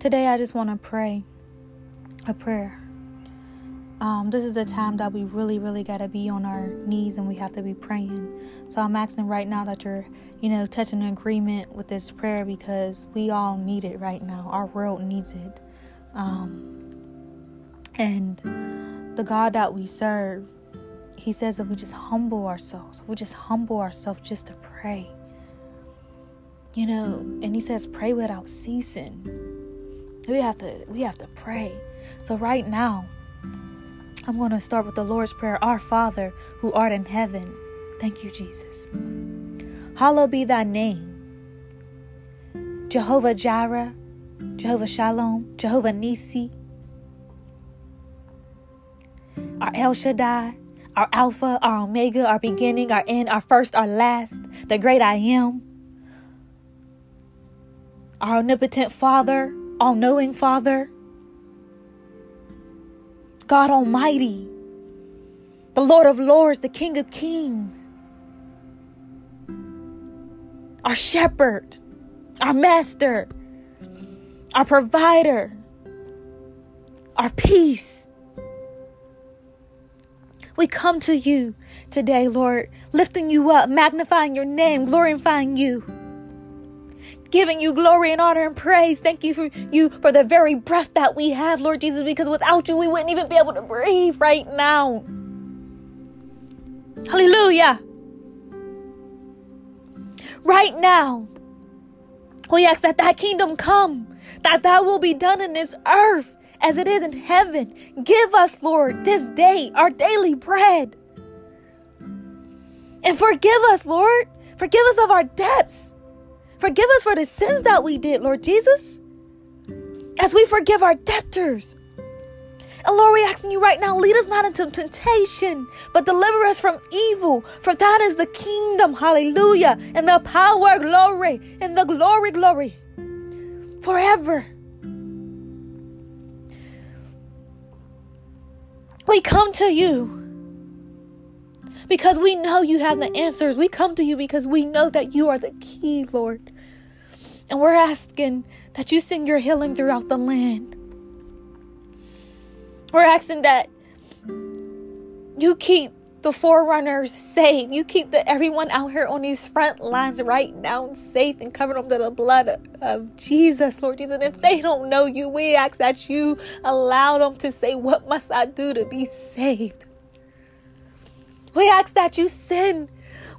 Today, I just want to pray a prayer. Um, this is a time that we really, really got to be on our knees and we have to be praying. So I'm asking right now that you're, you know, touching an agreement with this prayer because we all need it right now. Our world needs it. Um, and the God that we serve, He says that we just humble ourselves. We just humble ourselves just to pray. You know, and He says, pray without ceasing. We have to we have to pray. So right now, I'm going to start with the Lord's prayer. Our Father, who art in heaven, thank you Jesus. Hallowed be thy name. Jehovah Jireh, Jehovah Shalom, Jehovah Nissi, our El Shaddai, our Alpha, our Omega, our beginning, our end, our first, our last, the great I am, our omnipotent Father, all knowing Father, God Almighty, the Lord of Lords, the King of Kings, our shepherd, our master, our provider, our peace. We come to you today, Lord, lifting you up, magnifying your name, glorifying you giving you glory and honor and praise. Thank you for you for the very breath that we have, Lord Jesus, because without you, we wouldn't even be able to breathe right now. Hallelujah. Right now, we ask that thy kingdom come, that thy will be done in this earth as it is in heaven. Give us, Lord, this day our daily bread. And forgive us, Lord. Forgive us of our debts Forgive us for the sins that we did, Lord Jesus, as we forgive our debtors. And Lord, we're asking you right now, lead us not into temptation, but deliver us from evil. For that is the kingdom, hallelujah, and the power, glory, and the glory, glory, forever. We come to you because we know you have the answers. We come to you because we know that you are the key, Lord. And we're asking that you send your healing throughout the land. We're asking that you keep the forerunners safe. You keep the everyone out here on these front lines right now safe and covered with the blood of, of Jesus, Lord Jesus. And if they don't know you, we ask that you allow them to say, What must I do to be saved? We ask that you send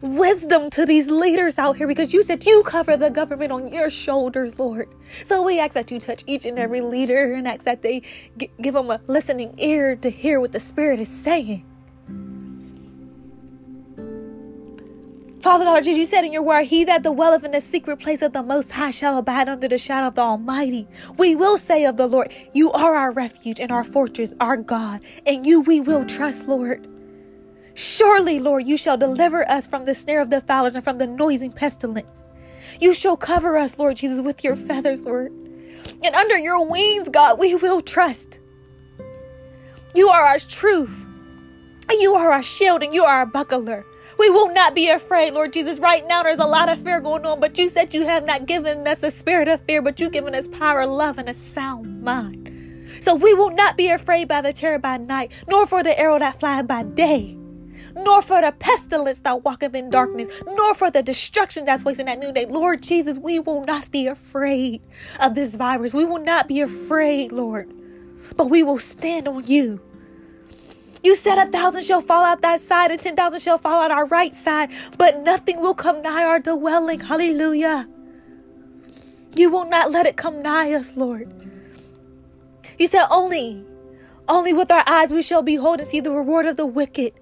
wisdom to these leaders out here because you said you cover the government on your shoulders, Lord. So we ask that you touch each and every leader and ask that they g- give them a listening ear to hear what the Spirit is saying. Father God, Jesus, you said in your word, He that dwelleth in the secret place of the Most High shall abide under the shadow of the Almighty. We will say of the Lord, You are our refuge and our fortress, our God, and you we will trust, Lord. Surely, Lord, you shall deliver us from the snare of the fowler and from the noising pestilence. You shall cover us, Lord Jesus, with your feathers, Lord. And under your wings, God, we will trust. You are our truth. You are our shield and you are our buckler. We will not be afraid, Lord Jesus. Right now, there's a lot of fear going on, but you said you have not given us a spirit of fear, but you've given us power, love, and a sound mind. So we will not be afraid by the terror by night, nor for the arrow that flies by day nor for the pestilence that walketh in darkness, nor for the destruction that's wasting at noonday. Lord Jesus, we will not be afraid of this virus. We will not be afraid, Lord, but we will stand on you. You said a thousand shall fall out that side and ten thousand shall fall out our right side, but nothing will come nigh our dwelling. Hallelujah. You will not let it come nigh us, Lord. You said only, only with our eyes we shall behold and see the reward of the wicked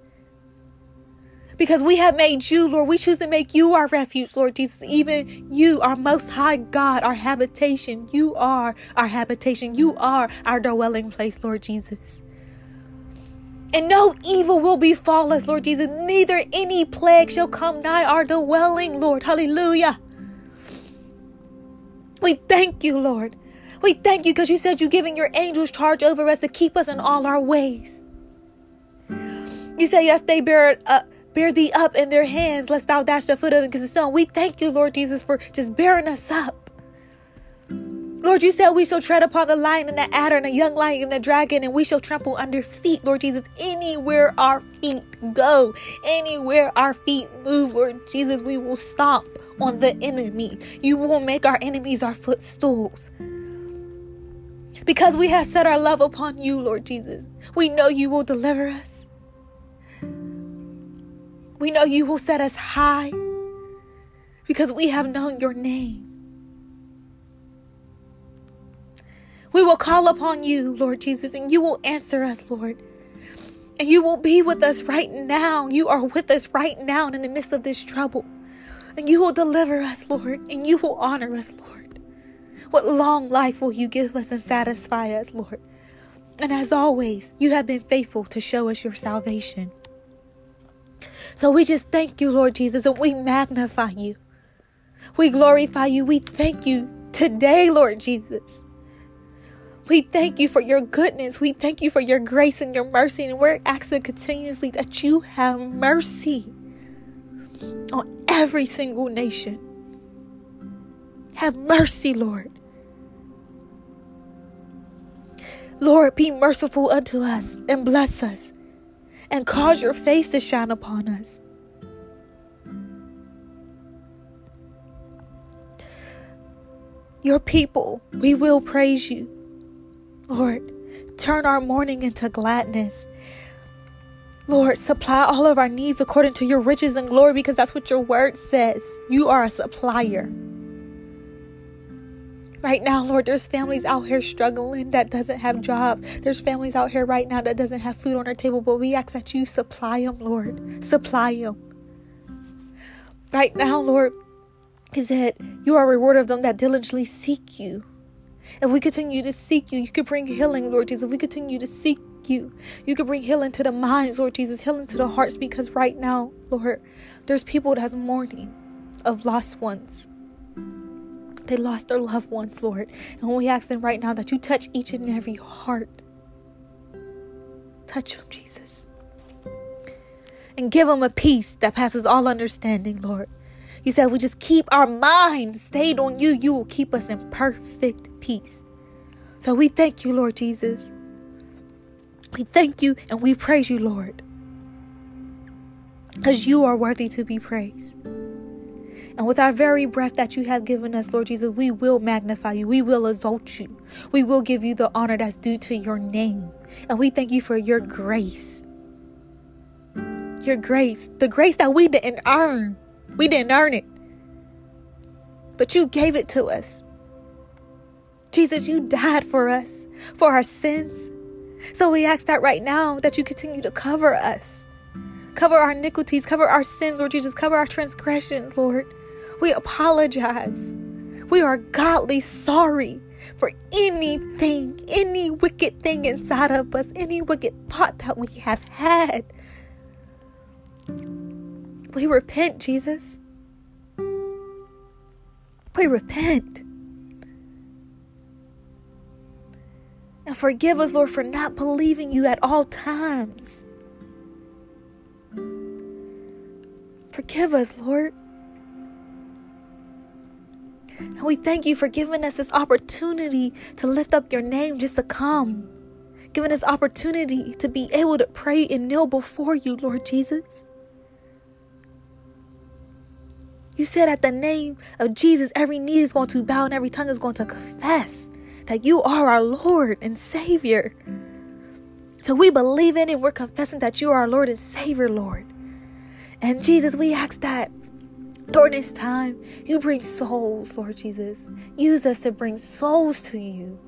because we have made you, Lord. We choose to make you our refuge, Lord Jesus. Even you, our most high God, our habitation. You are our habitation. You are our dwelling place, Lord Jesus. And no evil will befall us, Lord Jesus. Neither any plague shall come nigh our dwelling, Lord. Hallelujah. We thank you, Lord. We thank you because you said you're giving your angels charge over us to keep us in all our ways. You say, yes, they bear it up bear thee up in their hands, lest thou dash the foot of against the stone. We thank you, Lord Jesus, for just bearing us up. Lord, you said we shall tread upon the lion and the adder and the young lion and the dragon, and we shall trample under feet, Lord Jesus. Anywhere our feet go, anywhere our feet move, Lord Jesus, we will stomp on the enemy. You will make our enemies our footstools. Because we have set our love upon you, Lord Jesus, we know you will deliver us. We know you will set us high because we have known your name. We will call upon you, Lord Jesus, and you will answer us, Lord. And you will be with us right now. You are with us right now in the midst of this trouble. And you will deliver us, Lord, and you will honor us, Lord. What long life will you give us and satisfy us, Lord? And as always, you have been faithful to show us your salvation. So we just thank you, Lord Jesus, and we magnify you. We glorify you. We thank you today, Lord Jesus. We thank you for your goodness. We thank you for your grace and your mercy. And we're asking continuously that you have mercy on every single nation. Have mercy, Lord. Lord, be merciful unto us and bless us and cause your face to shine upon us. Your people, we will praise you. Lord, turn our mourning into gladness. Lord, supply all of our needs according to your riches and glory because that's what your word says. You are a supplier. Right now, Lord, there's families out here struggling that doesn't have jobs. There's families out here right now that doesn't have food on their table, but we ask that you supply them, Lord. Supply them. Right now, Lord, is that you are a reward of them that diligently seek you. If we continue to seek you, you could bring healing, Lord Jesus. If we continue to seek you, you could bring healing to the minds, Lord Jesus, healing to the hearts, because right now, Lord, there's people that's mourning of lost ones. They lost their loved ones, Lord. And we ask them right now that you touch each and every heart. Touch them, Jesus. And give them a peace that passes all understanding, Lord. You said we just keep our mind stayed on you, you will keep us in perfect peace. So we thank you, Lord Jesus. We thank you and we praise you, Lord. Because you are worthy to be praised. And with our very breath that you have given us, Lord Jesus, we will magnify you. We will exalt you. We will give you the honor that's due to your name. And we thank you for your grace. Your grace, the grace that we didn't earn. We didn't earn it. But you gave it to us. Jesus, you died for us, for our sins. So we ask that right now that you continue to cover us. Cover our iniquities, cover our sins, Lord Jesus, cover our transgressions, Lord. We apologize. We are godly sorry for anything, any wicked thing inside of us, any wicked thought that we have had. We repent, Jesus. We repent. And forgive us, Lord, for not believing you at all times. Forgive us, Lord. And we thank you for giving us this opportunity to lift up your name just to come. Giving us opportunity to be able to pray and kneel before you, Lord Jesus. You said at the name of Jesus, every knee is going to bow and every tongue is going to confess that you are our Lord and Savior. So we believe in it. We're confessing that you are our Lord and Savior, Lord. And Jesus, we ask that during this time, you bring souls, Lord Jesus. Use us to bring souls to you.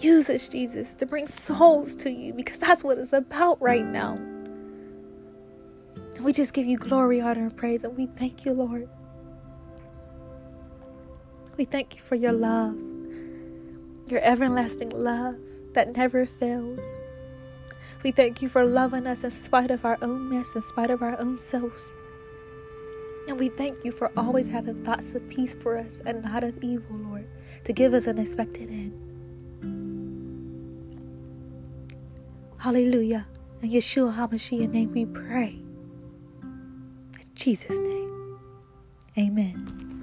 Use us, Jesus, to bring souls to you because that's what it's about right now. And we just give you glory, honor, and praise, and we thank you, Lord. We thank you for your love, your everlasting love that never fails. We thank you for loving us in spite of our own mess, in spite of our own selves. And we thank you for always having thoughts of peace for us and not of evil, Lord, to give us an expected end. Hallelujah. In Yeshua HaMashiach name we pray. In Jesus' name. Amen.